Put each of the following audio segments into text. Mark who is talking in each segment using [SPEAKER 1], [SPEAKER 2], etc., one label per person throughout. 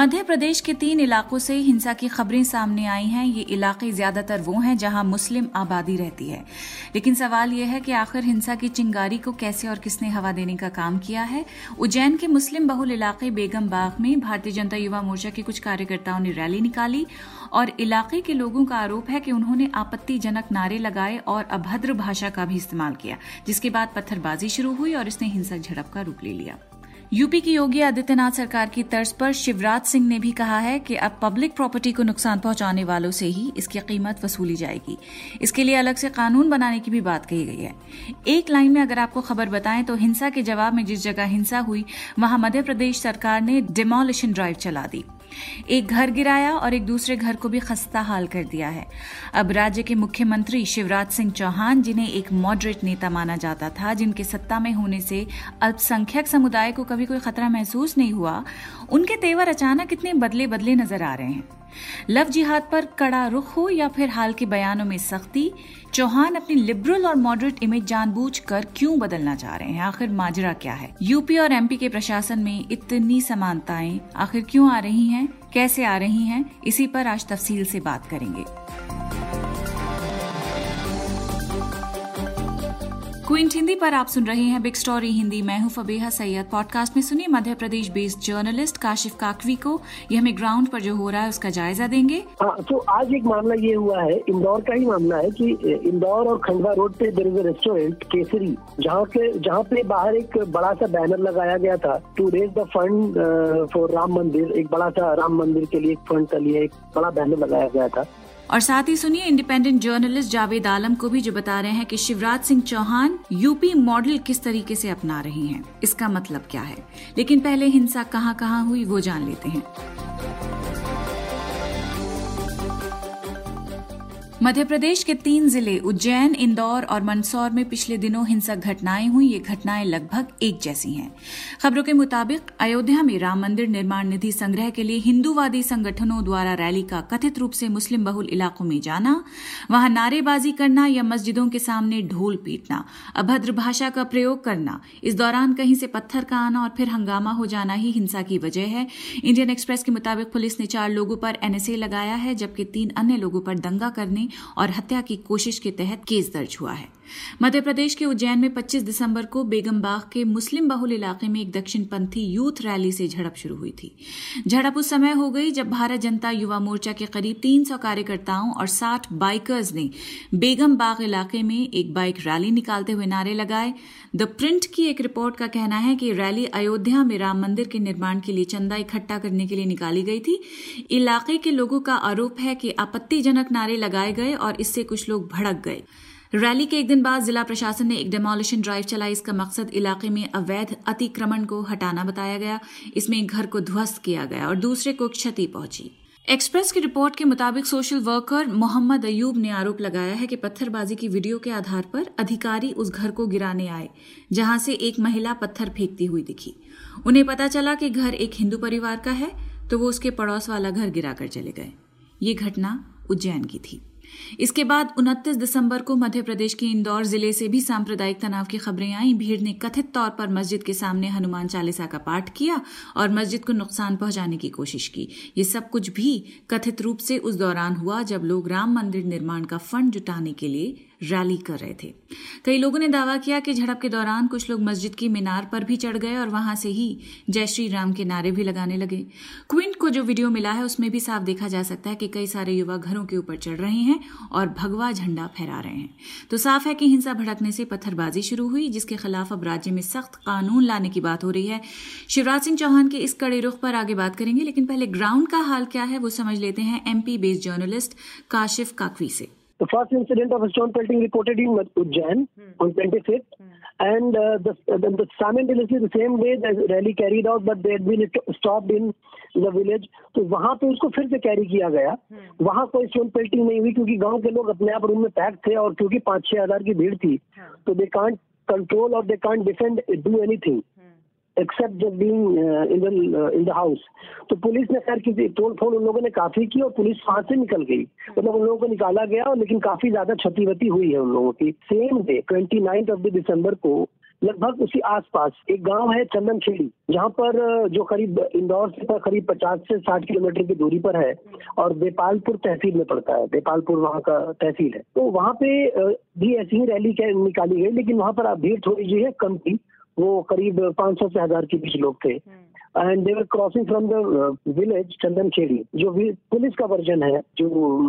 [SPEAKER 1] मध्य प्रदेश के तीन इलाकों से हिंसा की खबरें सामने आई हैं। ये इलाके ज़्यादातर वो हैं जहाँ मुस्लिम आबादी रहती है। लेकिन सवाल यह है कि आखिर हिंसा की चिंगारी को कैसे और किसने हवा देने का काम किया है? उज्जैन के मुस्लिम बहुल इलाके बेगम बाग में भारतीय जनता युवा मोर्चा के कुछ कार्यकर्ताओं ने रैली निकाली और इलाके के लोगों का आरोप है कि उन्होंने आपत्तिजनक नारे लगाए और अभद्र भाषा का भी इस्तेमाल किया, जिसके बाद पत्थरबाजी शुरू हुई और इसने हिंसक झड़प का रूप ले लिया। यूपी की योगी आदित्यनाथ सरकार की तर्ज पर शिवराज सिंह ने भी कहा है कि अब पब्लिक प्रॉपर्टी को नुकसान पहुँचाने वालों से ही इसकी कीमत वसूली जाएगी। इसके लिए अलग से कानून बनाने की भी बात कही गई है। एक लाइन में अगर आपको खबर बताएँ तो हिंसा के जवाब में जिस जगह हिंसा हुई, वहाँ मध्य प्रदेश सरकार ने डिमोलिशन ड्राइव चला दी। एक घर गिराया और एक दूसरे घर को भी खस्ता हाल कर दिया है। अब राज्य के मुख्यमंत्री शिवराज सिंह चौहान, जिन्हें एक मॉडरेट नेता माना जाता था, जिनके सत्ता में होने से अल्पसंख्यक समुदाय को कभी कोई खतरा महसूस नहीं हुआ, उनके तेवर अचानक इतने बदले बदले नज़र आ रहे हैं। लव जिहाद पर कड़ा रुख हो या फिर हाल के बयानों में सख्ती, चौहान अपनी लिबरल और मॉडरेट इमेज जानबूझकर क्यों बदलना चाह रहे हैं? आखिर माजरा क्या है? यूपी और एमपी के प्रशासन में इतनी समानताएँ आखिर क्यों आ रही हैं? कैसे आ रही हैं? इसी पर आज तफसील से बात करेंगे। क्विंट हिंदी पर आप सुन रहे हैं बिग स्टोरी हिंदी। मैं हूँ फबीहा सैयद। पॉडकास्ट में सुनिए मध्य प्रदेश बेस्ड जर्नलिस्ट काशिफ काकवी को। ये हमें ग्राउंड पर जो हो रहा है उसका जायजा देंगे।
[SPEAKER 2] हाँ तो आज एक मामला ये हुआ है, इंदौर का ही मामला है कि इंदौर और खंडवा रोड पे देर इज़ रेस्टोरेंट केसरी, जहाँ के जहाँ पे बाहर एक बड़ा सा बैनर लगाया गया था to raise the fund for Ram Mandir, एक बड़ा सा राम मंदिर के लिए एक फंड के लिए एक बड़ा बैनर लगाया गया था।
[SPEAKER 1] और साथ ही सुनिए इंडिपेंडेंट जर्नलिस्ट जावेद आलम को भी जो बता रहे हैं कि शिवराज सिंह चौहान यूपी मॉडल किस तरीके से अपना रही हैं। इसका मतलब क्या है? लेकिन पहले हिंसा कहाँ कहाँ हुई वो जान लेते हैं। मध्य प्रदेश के तीन ज़िले, उज्जैन, इंदौर और मंदसौर में पिछले दिनों हिंसक घटनाएँ हुई। ये घटनाएँ लगभग एक जैसी हैं। खबरों के मुताबिक, अयोध्या में राम मंदिर निर्माण निधि संग्रह के लिए हिंदूवादी संगठनों द्वारा रैली का कथित रूप से मुस्लिम बहुल इलाकों में जाना, वहाँ नारेबाजी करना या मस्जिदों के सामने ढोल पीटना, अभद्र भाषा का प्रयोग करना, इस दौरान कहीं से पत्थर का आना और फिर हंगामा हो जाना ही हिंसा की वजह है। इंडियन एक्सप्रेस के मुताबिक पुलिस ने चार लोगों पर एनएसए लगाया है, जबकि तीन अन्य लोगों पर दंगा करने और हत्या की कोशिश के तहत केस दर्ज हुआ है। मध्य प्रदेश के उज्जैन में 25 दिसंबर को बेगम बाग के मुस्लिम बहुल इलाके में एक दक्षिण पंथी यूथ रैली से झड़प शुरू हुई थी। झड़प उस समय हो गई जब भारत जनता युवा मोर्चा के करीब 300 कार्यकर्ताओं और 60 बाइकर्स ने बेगम बाग इलाके में एक बाइक रैली निकालते हुए नारे लगाए। द प्रिंट की एक रिपोर्ट का कहना है कि रैली अयोध्या में राम मंदिर के निर्माण के लिए चंदा इकट्ठा करने के लिए निकाली गई थी। इलाके के लोगों का आरोप है कि आपत्तिजनक नारे लगाए गए और इससे कुछ लोग भड़क गए। रैली के एक दिन बाद जिला प्रशासन ने एक डेमोलिशन ड्राइव चलाई। इसका मकसद इलाके में अवैध अतिक्रमण को हटाना बताया गया। इसमें एक घर को ध्वस्त किया गया और दूसरे को क्षति पहुँची। एक्सप्रेस की रिपोर्ट के मुताबिक सोशल वर्कर मोहम्मद अयूब ने आरोप लगाया है कि पत्थरबाजी की वीडियो के आधार पर अधिकारी उस घर को गिराने आए, जहाँ से एक महिला पत्थर फेंकती हुई दिखी। उन्हें पता चला कि घर एक हिंदू परिवार का है तो वो उसके पड़ोस वाला घर गिराकर चले गए। ये घटना उज्जैन की थी। इसके बाद 29 दिसंबर को मध्य प्रदेश के इंदौर ज़िले से भी सांप्रदायिक तनाव की खबरें आई। भीड़ ने कथित तौर पर मस्जिद के सामने हनुमान चालीसा का पाठ किया और मस्जिद को नुकसान पहुँचाने की कोशिश की। ये सब कुछ भी कथित रूप से उस दौरान हुआ जब लोग राम मंदिर निर्माण का फंड जुटाने के लिए रैली कर रहे थे। कई लोगों ने दावा किया कि झड़प के दौरान कुछ लोग मस्जिद की मीनार पर भी चढ़ गए और वहाँ से ही जय श्री राम के नारे भी लगाने लगे। क्विंट को जो वीडियो मिला है, उसमें भी साफ़ देखा जा सकता है कि कई सारे युवा घरों के ऊपर चढ़ रहे हैं और भगवा झंडा फहरा रहे हैं। तो साफ़ है कि हिंसा भड़कने से पत्थरबाजी शुरू हुई, जिसके खिलाफ अब राज्य में सख्त कानून लाने की बात हो रही है। शिवराज सिंह चौहान के इस कड़े रुख पर आगे बात करेंगे, लेकिन पहले ग्राउंड का हाल क्या है, वो समझ लेते हैं एमपी बेस्ड जर्नलिस्ट काशिफ काकवी से।
[SPEAKER 2] The first incident of stone pelting reported in Ujjain hmm. on 25th, hmm. and uh, the, the, the simultaneously the same day the rally carried out, but they had been stopped in the village. तो वहाँ पे उसको फिर से carry किया गया hmm. वहाँ कोई स्टोन पेल्टिंग नहीं हुई क्योंकि गाँव के लोग अपने आप रूम में पैक थे और क्योंकि पाँच छह हज़ार की भीड़ थी तो दे कांट कंट्रोल और they can't defend do anything except just being in the in the house तो पुलिस ने खैर किसी तोड़ फोड़ उन लोगों ने काफ़ी की और पुलिस वहाँ से निकल गई। मतलब उन लोगों को निकाला गया और लेकिन काफ़ी ज़्यादा क्षतिवती हुई है उन लोगों की। Same day twenty ninth of the December को लगभग उसी आसपास एक गाँव है चंदन खेड़ी जहाँ पर जो करीब इंदौर से करीब 50 से 60 किलोमीटर की दूरी पर है और बेपालपुर तहसील में पड़ता है। बेपालपुर वहाँ का तहसील है। तो वहाँ पे भी ऐसी ही रैली निकाली गई, लेकिन वहाँ पर भीड़ थोड़ी जी है, कम थी। वो करीब 500 से हज़ार के बीच लोग थे। And there crossing from the village Chandan Khedi जो पुलिस का वर्जन है जो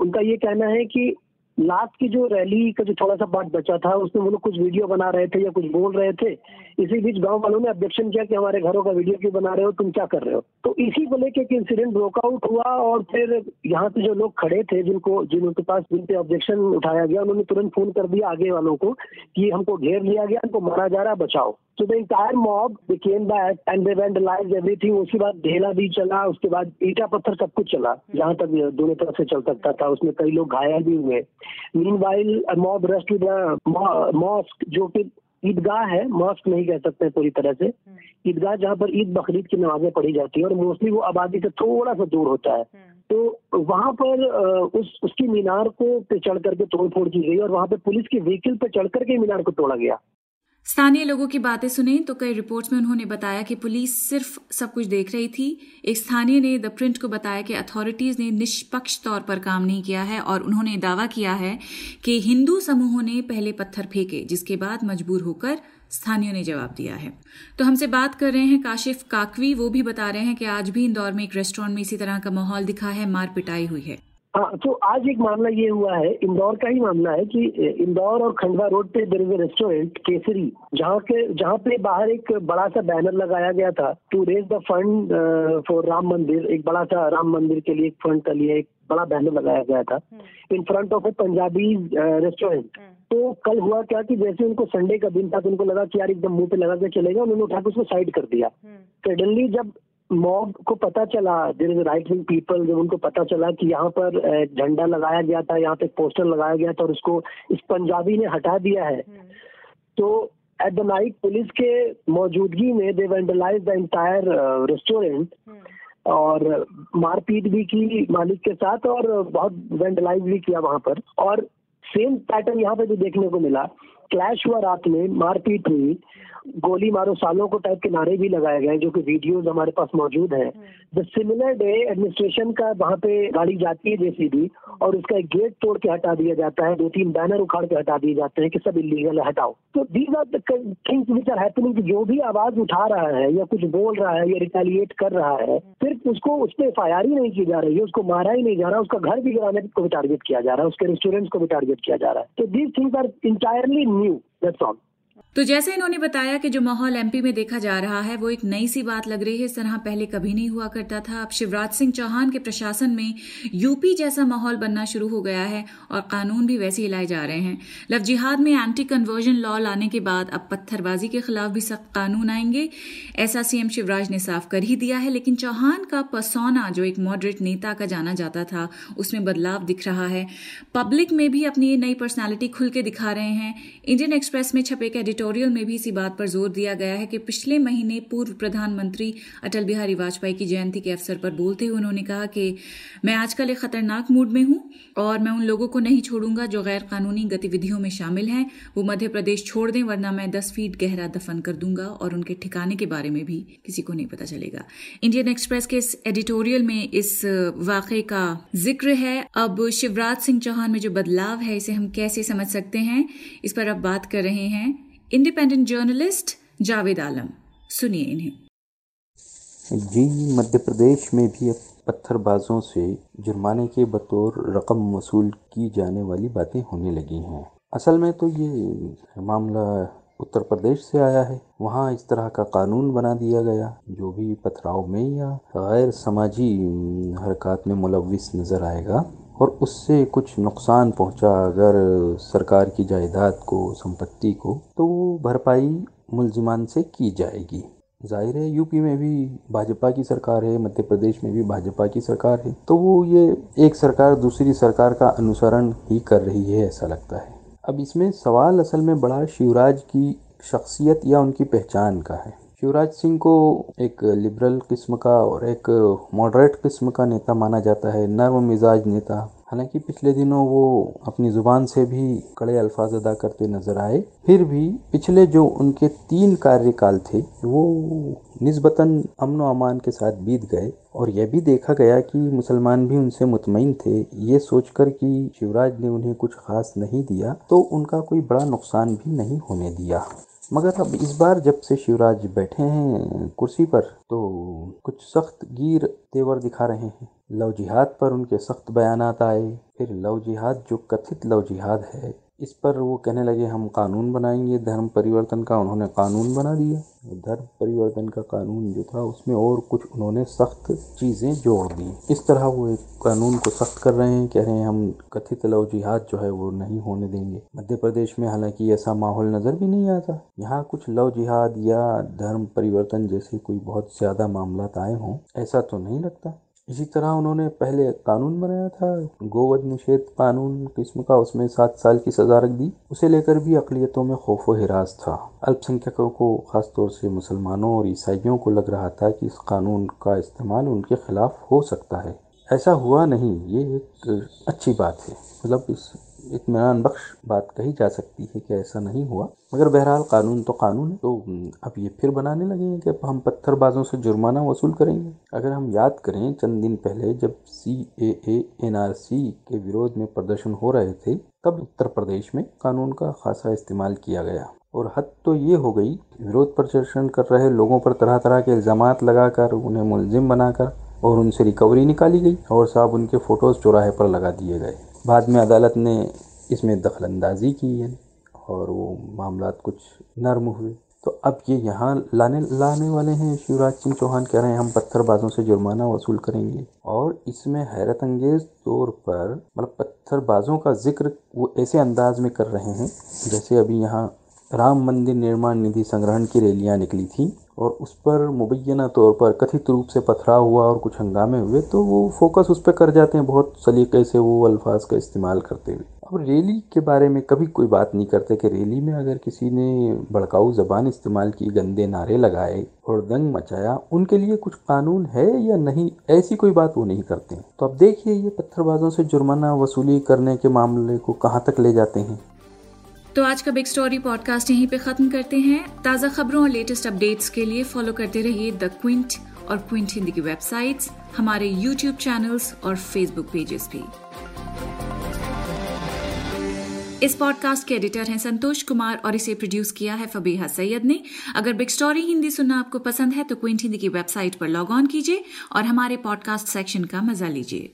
[SPEAKER 2] उनका ये कहना है कि लास्ट की जो रैली का जो थोड़ा सा पार्ट बचा था उसमें वो लोग कुछ वीडियो बना रहे थे या कुछ बोल रहे थे। इसी बीच गाँव वालों ने ऑब्जेक्शन किया कि हमारे घरों का वीडियो क्यों बना रहे हो तुम क्या कर रहे हो? तो इसी को लेकर एक इंसिडेंट ब्रोकआउट हुआ और फिर यहाँ पे जो लोग खड़े थे जिनको जिनके पास जिन पे ऑब्जेक्शन उठाया गया उन्होंने तुरंत फ़ोन कर दिया आगे वालों को कि हमको घेर लिया गया हमको मारा जा रहा बचाओ। तो the entire mob they came back and they vandalise everything उसके बाद ढेला भी चला उसके बाद ईटा पत्थर सब कुछ चला जहाँ तक दोनों तरफ़ से चल सकता था। उसमें कई लोग घायल भी हुए। Meanwhile mob rushed to the mosque जो कि ईदगाह है मॉस्क नहीं कह सकते पूरी तरह से। हम्म। ईदगाह जहाँ पर ईद बकरीद की नमाजें पढ़ी जाती है और मोस्टली वो आबादी से थोड़ा सा दूर होता है। हम्म। तो वहाँ पर उस उसकी मीनार को पे चढ़ करके तोड़ फोड़ की गई और वहाँ पे पुलिस के व्हीकल पे चढ़ करके मीनार को तोड़ा गया।
[SPEAKER 1] स्थानीय लोगों की बातें सुने तो कई रिपोर्ट्स में उन्होंने बताया कि पुलिस सिर्फ़ सब कुछ देख रही थी। एक स्थानीय ने द प्रिंट को बताया कि अथॉरिटीज ने निष्पक्ष तौर पर काम नहीं किया है और उन्होंने दावा किया है कि हिंदू समूहों ने पहले पत्थर फेंके, जिसके बाद मजबूर होकर स्थानीय ने जवाब दिया है। तो हमसे बात कर रहे हैं काशिफ काकवी, वो भी बता रहे हैं कि आज भी इंदौर में एक रेस्टोरेंट में इसी तरह का माहौल दिखा है मार पिटाई हुई है।
[SPEAKER 2] हाँ तो आज एक मामला ये हुआ है इंदौर का ही मामला है कि इंदौर और खंडवा रोड पे देर इज़ रेस्टोरेंट केसरी जहाँ के जहाँ पे बाहर एक बड़ा सा बैनर लगाया गया था to raise the fund for Ram Mandir एक बड़ा सा राम मंदिर के लिए एक फंड का लिए एक बड़ा बैनर लगाया गया था in front of a Punjabi restaurant तो कल हुआ क्या कि जैसे उनको संडे का दिन था तो उनको लगा कि यार एकदम मुँह पे लगा के चलेगा उन्होंने उठा के उसको साइड कर दिया। Suddenly hmm. जब मॉब को पता चला there is right wing people जब उनको पता चला कि यहाँ पर झंडा लगाया गया था यहाँ पे पोस्टर लगाया गया था और उसको इस पंजाबी ने हटा दिया है। हम्म। तो एट द नाइट पुलिस के मौजूदगी में they vandalise the entire restaurant और मारपीट भी की मालिक के साथ और बहुत वेंडलाइज भी किया वहाँ पर। और सेम पैटर्न यहाँ पे जो देखने को मिला। क्लैश हुआ रात में, मारपीट हुई, गोली मारो सालों को टाइप के नारे भी लगाए गए जो कि वीडियोस हमारे पास मौजूद है। द सिमिलर डे एडमिनिस्ट्रेशन का वहाँ पे गाड़ी जाती है जेसीबी और उसका एक गेट तोड़ के हटा दिया जाता है। दो तीन बैनर उखाड़ के हटा दिए जाते हैं कि सब इलीगल है, हटाओ। तो these are things which are happening जो भी आवाज़ उठा रहा है या कुछ बोल रहा है या रिटेलिएट कर रहा है सिर्फ़ उसको उस पर एफ़ ही नहीं की जा रही है, उसको मारा ही नहीं जा रहा, उसका घर भी गिराने को भी टारगेट किया जा रहा है, उसके रेस्टोरेंट्स को भी टारगेट किया जा रहा है। तो these things are entirely new that's all
[SPEAKER 1] तो जैसे इन्होंने बताया कि जो माहौल एमपी में देखा जा रहा है, वो एक नई सी बात लग रही है। इस तरह पहले कभी नहीं हुआ करता था। अब शिवराज सिंह चौहान के प्रशासन में यूपी जैसा माहौल बनना शुरू हो गया है और कानून भी वैसे ही लाए जा रहे हैं। लव जिहाद में एंटी कन्वर्जन लॉ लाने के बाद अब पत्थरबाजी के खिलाफ भी सख्त कानून आएँगे। ऐसा सीएम शिवराज ने साफ़ कर ही दिया है, लेकिन चौहान का पसौना जो एक मॉडरेट नेता का जाना जाता था, उसमें बदलाव दिख रहा है। पब्लिक में भी अपनी नई पर्सनैलिटी खुल के दिखा रहे हैं। इंडियन एक्सप्रेस में छपे एक एडिटर एडिटोरियल में भी इसी बात पर ज़ोर दिया गया है कि पिछले महीने पूर्व प्रधानमंत्री अटल बिहारी वाजपेयी की जयंती के अवसर पर बोलते हुए उन्होंने कहा कि मैं आजकल एक खतरनाक मूड में हूँ और मैं उन लोगों को नहीं छोड़ूँगा जो गैर कानूनी गतिविधियों में शामिल हैं। वो मध्य प्रदेश छोड़ दें, वरना मैं दस फीट गहरा दफन कर दूँगा और उनके ठिकाने के बारे में भी किसी को नहीं पता चलेगा। इंडियन एक्सप्रेस के इस एडिटोरियल में इस वाक़े का ज़िक्र है। अब शिवराज सिंह चौहान में जो बदलाव है, इसे हम कैसे समझ सकते हैं? इस पर अब बात कर रहे हैं इंडिपेंडेंट जर्नलिस्ट जावेद आलम सुनिए इन्हें।
[SPEAKER 3] जी, मध्य प्रदेश में भी अब पत्थरबाजों से जुर्माने के बतौर रकम वसूल की जाने वाली बातें होने लगी हैं। असल में तो ये मामला उत्तर प्रदेश से आया है। वहाँ इस तरह का कानून बना दिया गया। जो भी पथराव में या गैर समाजी हरकत में मुलविस नज़र आएगा और उससे कुछ नुकसान पहुँचा अगर सरकार की जायदाद को, संपत्ति को तो वो भरपाई मुलजिमान से की जाएगी। ज़ाहिर है, यूपी में भी भाजपा की सरकार है, मध्य प्रदेश में भी भाजपा की सरकार है तो वो ये एक सरकार दूसरी सरकार का अनुसरण ही कर रही है, ऐसा लगता है। अब इसमें सवाल असल में बड़ा शिवराज की शख्सियत या उनकी पहचान का है। शिवराज सिंह को एक लिबरल किस्म का और एक मॉडरेट किस्म का नेता माना जाता है, नर्म मिजाज नेता। हालाँकि पिछले दिनों वो अपनी ज़ुबान से भी कड़े अल्फाज अदा करते नज़र आए। फिर भी पिछले जो उनके तीन कार्यकाल थे, वो नस्बता अमन अमान के साथ बीत गए। और यह भी देखा गया कि मुसलमान भी उनसे मुतमिन थे। ये सोचकर कि शिवराज ने उन्हें कुछ खास नहीं दिया तो उनका कोई बड़ा नुकसान भी नहीं होने दिया। मगर अब इस बार जब से शिवराज बैठे हैं कुर्सी पर तो कुछ सख्त गिर तेवर दिखा रहे हैं। लव जिहाद पर उनके सख्त बयान आए। फिर लव जिहाद जो कथित लव जिहाद है इस पर वो कहने लगे, हम कानून बनाएँगे, धर्म परिवर्तन का उन्होंने कानून बना दिया। धर्म परिवर्तन का कानून जो था, उसमें और कुछ उन्होंने सख्त चीज़ें जोड़ दी। इस तरह वो एक कानून को सख्त कर रहे हैं, कह रहे हैं, हम कथित लव जिहाद जो है, वो नहीं होने देंगे। मध्य प्रदेश में हालाँकि ऐसा माहौल नज़र भी नहीं आता। यहाँ कुछ लव जिहाद या धर्म परिवर्तन जैसे कोई बहुत ज़्यादा मामला आए हों, ऐसा तो नहीं लगता। इसी तरह उन्होंने पहले कानून बनाया था, गोवध निषेध कानून किस्म का उसमें सात साल की सजा रख दी। उसे लेकर भी अकलीतों में खौफ व हिरास था। अल्पसंख्यकों को खासतौर से मुसलमानों और ईसाइयों को लग रहा था कि इस कानून का इस्तेमाल उनके खिलाफ हो सकता है। ऐसा हुआ नहीं, ये एक अच्छी बात है। मतलब इस इतमान बख्श बात कही जा सकती है कि ऐसा नहीं हुआ। मगर बहरहाल कानून तो कानून है। तो अब ये फिर बनाने लगे हैं कि अब हम पत्थरबाजों से जुर्माना वसूल करेंगे। अगर हम याद करें, चंद दिन पहले जब सी ए एन आर सी के विरोध में प्रदर्शन हो रहे थे, तब उत्तर प्रदेश में कानून का खासा इस्तेमाल किया गया। और हद तो ये हो गई विरोध प्रदर्शन कर रहे लोगों पर तरह तरह के इल्ज़ाम लगाकर, उन्हें मुलजिम बनाकर और उनसे रिकवरी निकाली गई और साहब उनके फ़ोटोज़ चौराहे पर लगा दिए गए। बाद में अदालत ने इसमें दखल अंदाजी की है और वो मामला कुछ नर्म हुए। तो अब ये यहाँ लाने लाने वाले हैं। शिवराज सिंह चौहान कह रहे हैं, हम पत्थरबाजों से जुर्माना वसूल करेंगे। और इसमें हैरत अंगेज तौर पर मतलब पत्थरबाजों का ज़िक्र वो ऐसे अंदाज में कर रहे हैं, जैसे अभी यहाँ राम मंदिर निर्माण निधि संग्रहण की रैलियाँ निकली थी। और उस पर मुबैना तौर पर कथित रूप से पथराव हुआ और कुछ हंगामे हुए तो वो फोकस उस पर कर जाते हैं बहुत सलीके से वो अल्फाज का इस्तेमाल करते हुए। अब रैली के बारे में कभी कोई बात नहीं करते कि रैली में अगर किसी ने भड़काऊ जबान इस्तेमाल की, गंदे नारे लगाए और दंग मचाया, उनके लिए कुछ कानून है या नहीं, ऐसी कोई बात वो नहीं करते तो अब देखिए ये पत्थरबाजों से जुर्माना वसूली करने के मामले को कहाँ तक ले जाते हैं।
[SPEAKER 1] तो आज का बिग स्टोरी पॉडकास्ट यहीं पे खत्म करते हैं। ताज़ा खबरों और लेटेस्ट अपडेट्स के लिए फॉलो करते रहिए द क्विंट और क्विंट हिंदी की वेबसाइट्स हमारे यूट्यूब चैनल्स और फेसबुक पेजेस भी। इस पॉडकास्ट के एडिटर हैं संतोष कुमार और इसे प्रोड्यूस किया है फबीहा सैयद ने। अगर बिग स्टोरी हिंदी सुनना आपको पसंद है तो क्विंट हिंदी की वेबसाइट पर लॉग ऑन कीजिए और हमारे पॉडकास्ट सेक्शन का मज़ा लीजिए।